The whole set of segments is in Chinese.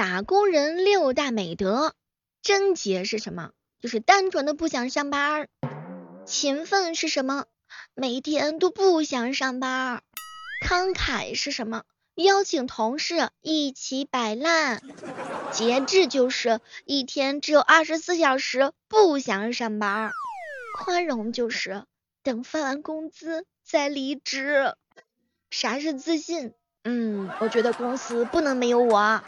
打工人六大美德，贞洁是什么？就是单纯的不想上班。勤奋是什么？每天都不想上班。慷慨是什么？邀请同事一起摆烂。节制就是一天只有二十四小时不想上班。宽容就是等发完工资再离职。啥是自信？嗯，我觉得公司不能没有我。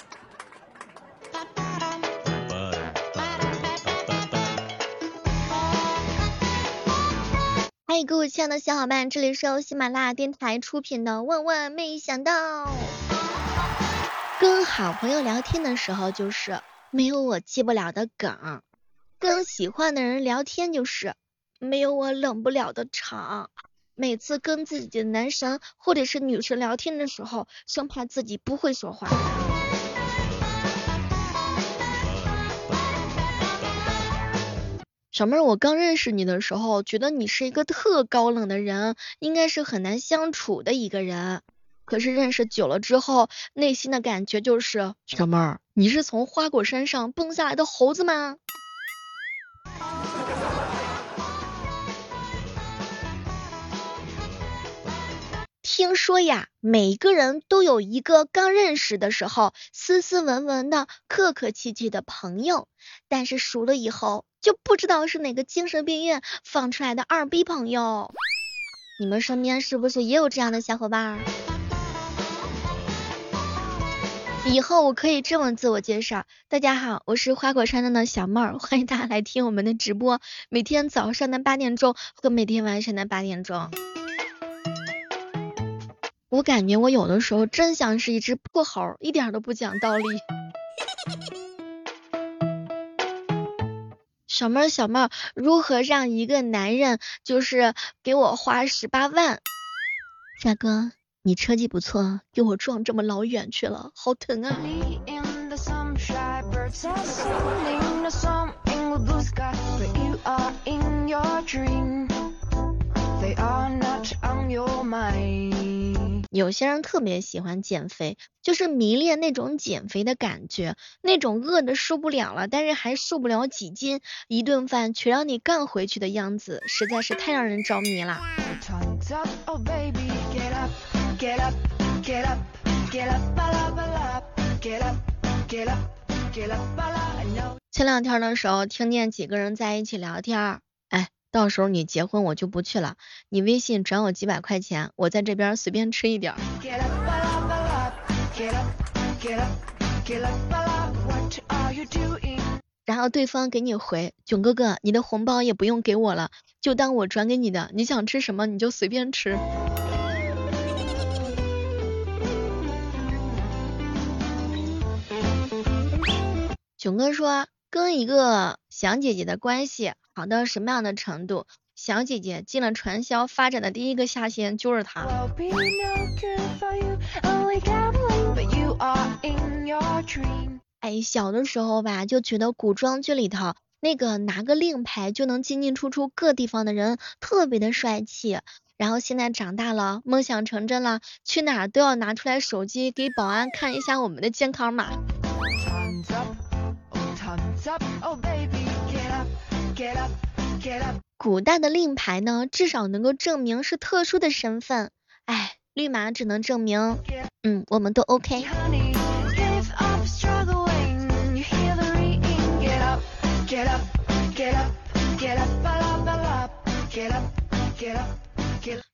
嗨，各位亲爱的小伙伴，这里是由喜马拉雅电台出品的《万万没想到》。跟好朋友聊天的时候，就是没有我接不了的梗；跟喜欢的人聊天，就是没有我冷不了的场。每次跟自己的男神或者是女神聊天的时候，生怕自己不会说话。小妹儿，我刚认识你的时候，觉得你是一个特高冷的人，应该是很难相处的一个人。可是认识久了之后，内心的感觉就是，小妹儿，你是从花果山上蹦下来的猴子吗？听说呀，每个人都有一个刚认识的时候斯斯文文的、客客气气的朋友，但是熟了以后。就不知道是哪个精神病院放出来的二逼朋友，你们身边是不是也有这样的小伙伴？以后我可以这么自我介绍：大家好，我是花果山的小妹儿，欢迎大家来听我们的直播，每天早上的八点钟和每天晚上的八点钟。我感觉我有的时候真像是一只破猴，一点都不讲道理。小妹儿，小妹儿，如何让一个男人就是给我花十八万？帅哥，你车技不错，给我撞这么老远去了，好疼啊！有些人特别喜欢减肥，就是迷恋那种减肥的感觉，那种饿的受不了了，但是还瘦不了几斤，一顿饭却让你干回去的样子，实在是太让人着迷了。前两天的时候，听见几个人在一起聊天，到时候你结婚我就不去了，你微信转我几百块钱，我在这边随便吃一点。然后对方给你回，囧哥哥，你的红包也不用给我了，就当我转给你的，你想吃什么你就随便吃。囧哥说，跟一个小姐姐的关系。好到什么样的程度？小姐姐进了传销，发展的第一个下线就是他。哎，小的时候吧，就觉得古装剧里头那个拿个令牌就能进进出出各地方的人特别的帅气。然后现在长大了，梦想成真了，去哪儿都要拿出来手机给保安看一下我们的健康码。古代的令牌呢，至少能够证明是特殊的身份。哎，绿码只能证明，嗯，我们都 OK。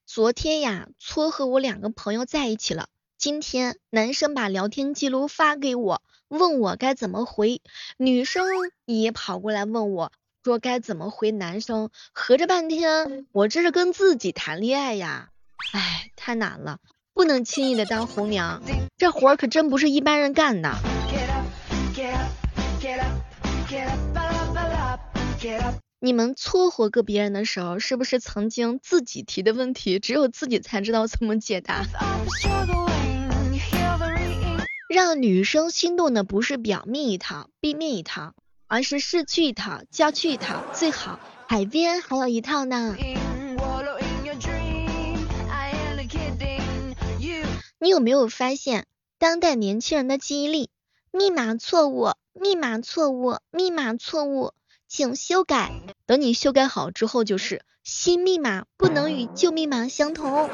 昨天呀，撮合我两个朋友在一起了。今天男生把聊天记录发给我，问我该怎么回，女生也跑过来问我。说该怎么回男生？合着半天，我这是跟自己谈恋爱呀！哎，太难了，不能轻易的当红娘，这活儿可真不是一般人干的。你们撮合个别人的时候，是不是曾经自己提的问题，只有自己才知道怎么解答？让女生心动的不是表面一套，背面一套。而是市区一套，郊区一套，最好海边还有一套呢。你有没有发现，当代年轻人的记忆力密码错误，密码错误，密码错误，请修改。等你修改好之后，就是新密码不能与旧密码相同。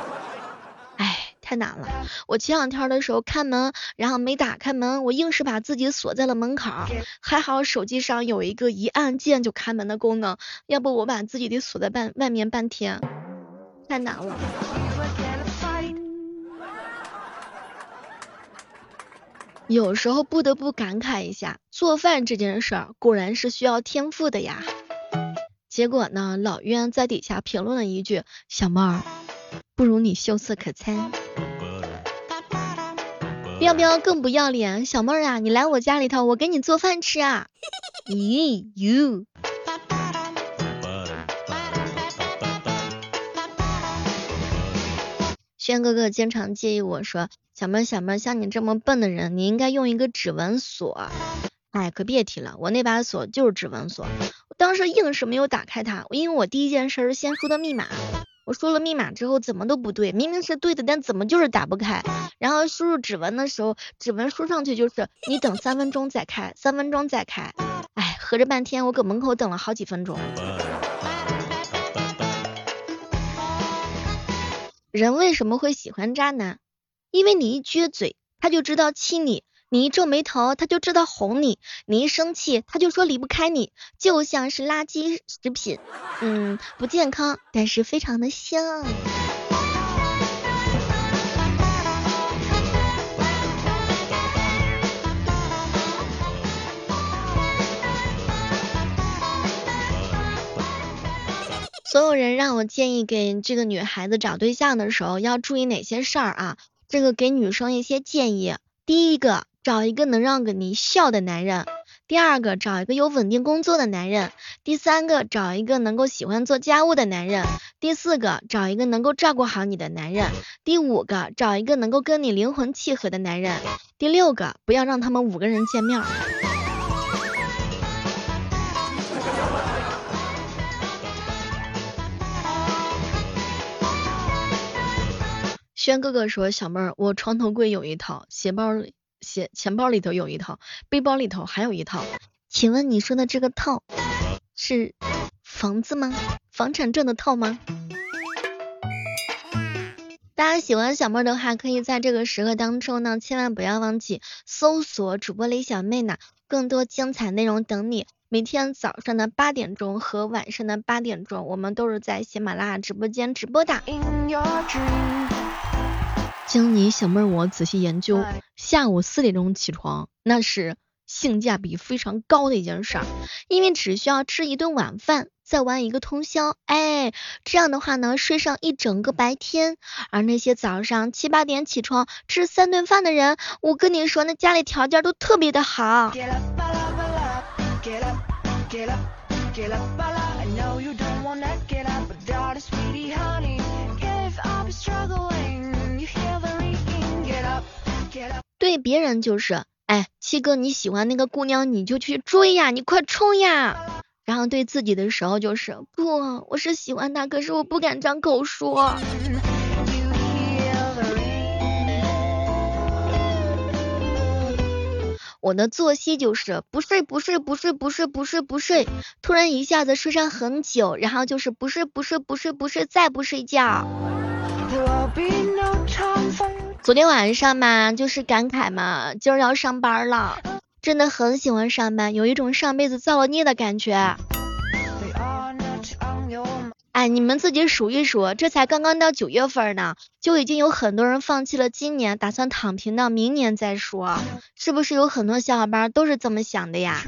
哎，太难了！我前两天的时候开门，然后没打开门，我硬是把自己锁在了门口。还好手机上有一个一按键就开门的功能，要不我把自己得锁在半外面半天，太难了。有时候不得不感慨一下，做饭这件事儿果然是需要天赋的呀。结果呢，老冤在底下评论了一句：“小妹儿，不如你秀色可餐。”要不要更不要脸？小妹儿啊，你来我家里头，我给你做饭吃啊。咦，you。轩哥哥经常建议我说。小妹儿小妹儿，像你这么笨的人，你应该用一个指纹锁。哎，可别提了，我那把锁就是指纹锁。我当时硬是没有打开它，因为我第一件事是先输的密码。我输了密码之后怎么都不对，明明是对的，但怎么就是打不开。然后输入指纹的时候，指纹输上去就是你等三分钟再开，三分钟再开。哎，合着半天我搁门口等了好几分钟。人为什么会喜欢渣男？因为你一撅嘴，他就知道亲你；你一皱眉头，他就知道哄你；你一生气，他就说离不开你，就像是垃圾食品，嗯，不健康，但是非常的香。所有人让我建议给这个女孩子找对象的时候要注意哪些事儿啊？这个给女生一些建议，第一个找一个能让个你笑的男人，第二个找一个有稳定工作的男人，第三个找一个能够喜欢做家务的男人，第四个找一个能够照顾好你的男人，第五个找一个能够跟你灵魂契合的男人，第六个不要让他们五个人见面。轩哥哥说：“小妹儿，我床头柜有一套，鞋包里、鞋钱包里头有一套，背包里头还有一套。请问你说的这个套是房子吗？房产证的套吗？”大家喜欢小妹的话，可以在这个时刻当中呢，千万不要忘记搜索主播李小妹呢，更多精彩内容等你。每天早上的八点钟和晚上的八点钟，我们都是在喜马拉雅直播间直播的。经你小妹儿我仔细研究，下午四点钟起床，那是性价比非常高的一件事儿，因为只需要吃一顿晚饭，再玩一个通宵，哎，这样的话呢，睡上一整个白天。而那些早上七八点起床吃三顿饭的人，我跟你说，那家里条件都特别的好。对别人就是，哎，七哥你喜欢那个姑娘，你就去追呀，你快冲呀！然后对自己的时候就是，不，我是喜欢她，可是我不敢张口说。我的作息就是不睡不睡不睡不睡不睡不睡，突然一下子睡上很久，然后就是不睡不睡不睡不睡再不睡觉。昨天晚上嘛，就是感慨嘛，今儿要上班了，真的很喜欢上班，有一种上辈子造了孽的感觉。哎，你们自己数一数，这才刚刚到九月份呢，就已经有很多人放弃了今年，打算躺平到明年再说，是不是有很多小伙伴都是这么想的呀？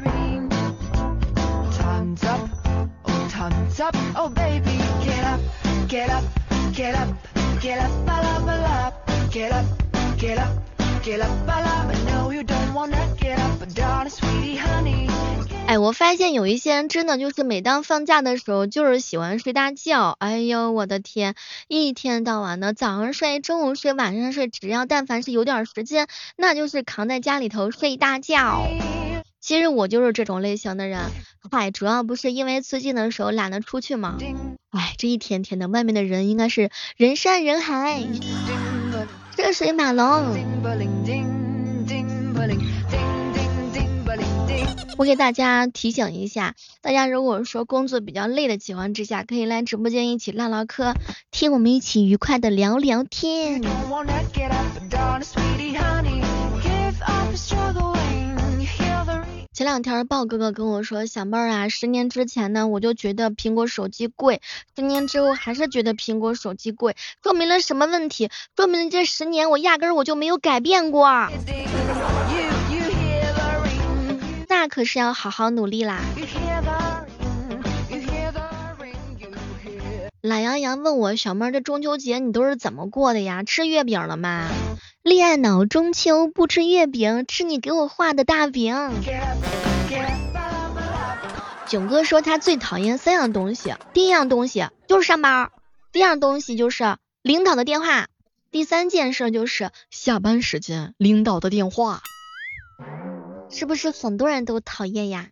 哎，我发现有一些人真的就是每当放假的时候，就是喜欢睡大觉。哎呦，我的天，一天到晚的早上睡，中午睡，晚上睡，只要但凡是有点时间，那就是扛在家里头睡大觉。其实我就是这种类型的人。嗨，主要不是因为最近的时候懒得出去嘛。哎，这一天天的，外面的人应该是人山人海。车水马龙。我给大家提醒一下，大家如果说工作比较累的情况之下，可以来直播间一起唠唠嗑，听我们一起愉快的聊聊天。前两天豹哥哥跟我说，小妹儿啊，十年之前呢，我就觉得苹果手机贵，十年之后还是觉得苹果手机贵，说明了什么问题？说明了这十年我压根我就没有改变过。那可是要好好努力啦。懒羊羊问我，小妹儿这中秋节你都是怎么过的呀？吃月饼了吗？恋爱脑中秋不吃月饼，吃你给我画的大饼。囧哥说他最讨厌三样东西，第一样东西就是上班，第二样东西就是领导的电话，第三件事就是下班时间领导的电话。是不是很多人都讨厌呀？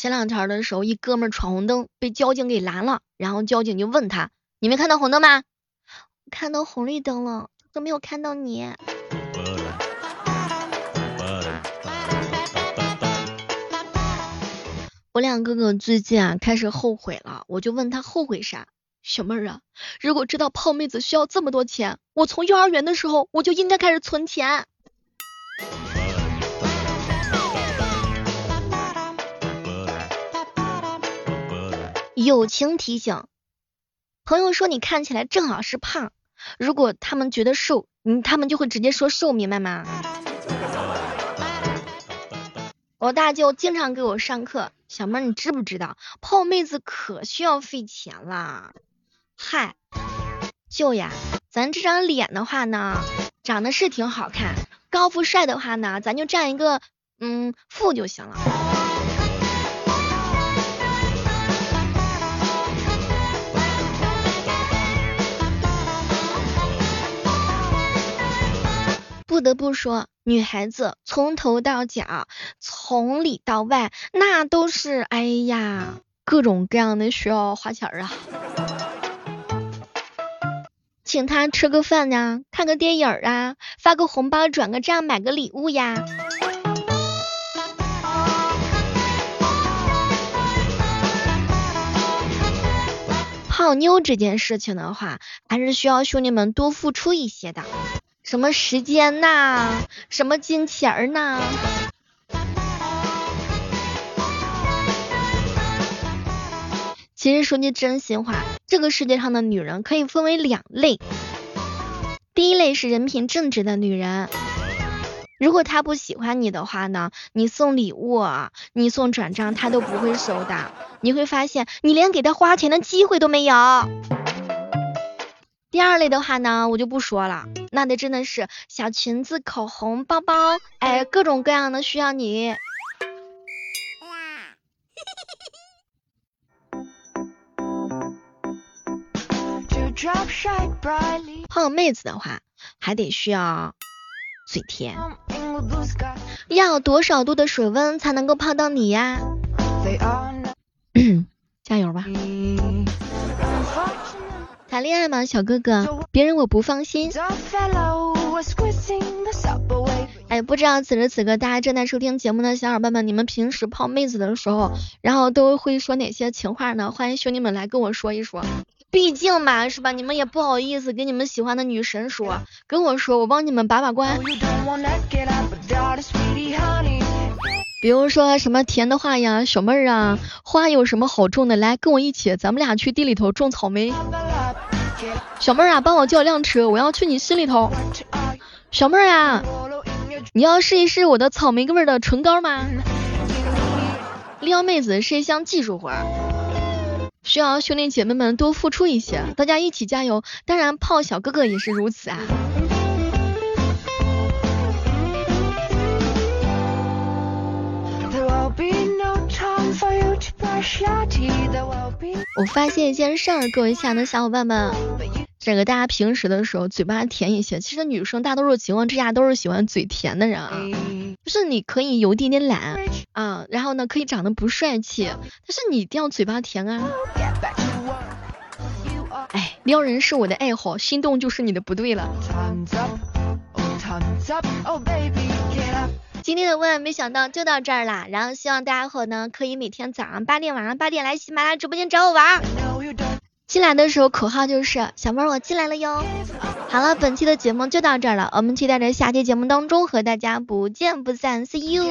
前两天的时候，一哥们闯红灯被交警给拦了，然后交警就问他：“你没看到红灯吗？”“看到红绿灯了，都没有看到你。”我两哥哥最近啊开始后悔了，我就问他后悔啥？小妹儿啊，如果知道泡妹子需要这么多钱，我从幼儿园的时候我就应该开始存钱。友情提醒，朋友说你看起来正好是胖，如果他们觉得瘦，嗯，他们就会直接说瘦，明白吗？我大舅经常给我上课，小妹你知不知道泡妹子可需要费钱啦？嗨，舅呀，咱这张脸的话呢，长得是挺好看，高富帅的话呢，咱就占一个嗯富就行了。不得不说，女孩子从头到脚，从里到外，那都是哎呀，各种各样的需要花钱啊。请他吃个饭呀，看个电影啊，发个红包，转个账，买个礼物呀。泡妞这件事情的话，还是需要兄弟们多付出一些的。什么时间呐？什么金钱儿呐？其实说句真心话，这个世界上的女人可以分为两类。第一类是人品正直的女人，如果她不喜欢你的话呢，你送礼物，你送转账，她都不会收的。你会发现，你连给她花钱的机会都没有。第二类的话呢，我就不说了，那得真的是小裙子、口红、包包，哎，各种各样的需要你。泡妹子的话，还得需要嘴甜。要多少度的水温才能够泡到你呀？谈恋爱吗，小哥哥？别人我不放心。哎，不知道此时此刻大家正在收听节目的小伙伴们，你们平时泡妹子的时候，然后都会说哪些情话呢？欢迎兄弟们来跟我说一说。毕竟嘛，是吧？你们也不好意思跟你们喜欢的女神说，跟我说，我帮你们把把关。比如说什么甜的话呀，小妹儿啊，花有什么好种的？来跟我一起，咱们俩去地里头种草莓。小妹儿啊，帮我叫辆车，我要去你心里头。小妹儿啊，你要试一试我的草莓味儿的唇膏吗？撩妹子是一项技术活儿，需要兄弟姐妹们多付出一些，大家一起加油。当然，泡小哥哥也是如此啊。我发现一件事儿，各位亲爱的小伙伴们，这个大家平时的时候嘴巴甜一些，其实女生大多数情况之下都是喜欢嘴甜的人啊。就是你可以有一点点懒啊，然后呢可以长得不帅气，但是你一定要嘴巴甜啊。哎，撩人是我的爱好，心动就是你的不对了。今天的万万没想到就到这儿啦，然后希望大家伙呢可以每天早上八点、晚上八点来喜马拉雅直播间找我玩。进来的时候口号就是小妹儿我进来了哟。好了，本期的节目就到这儿了，我们期待着下期节目当中和大家不见不散，See you。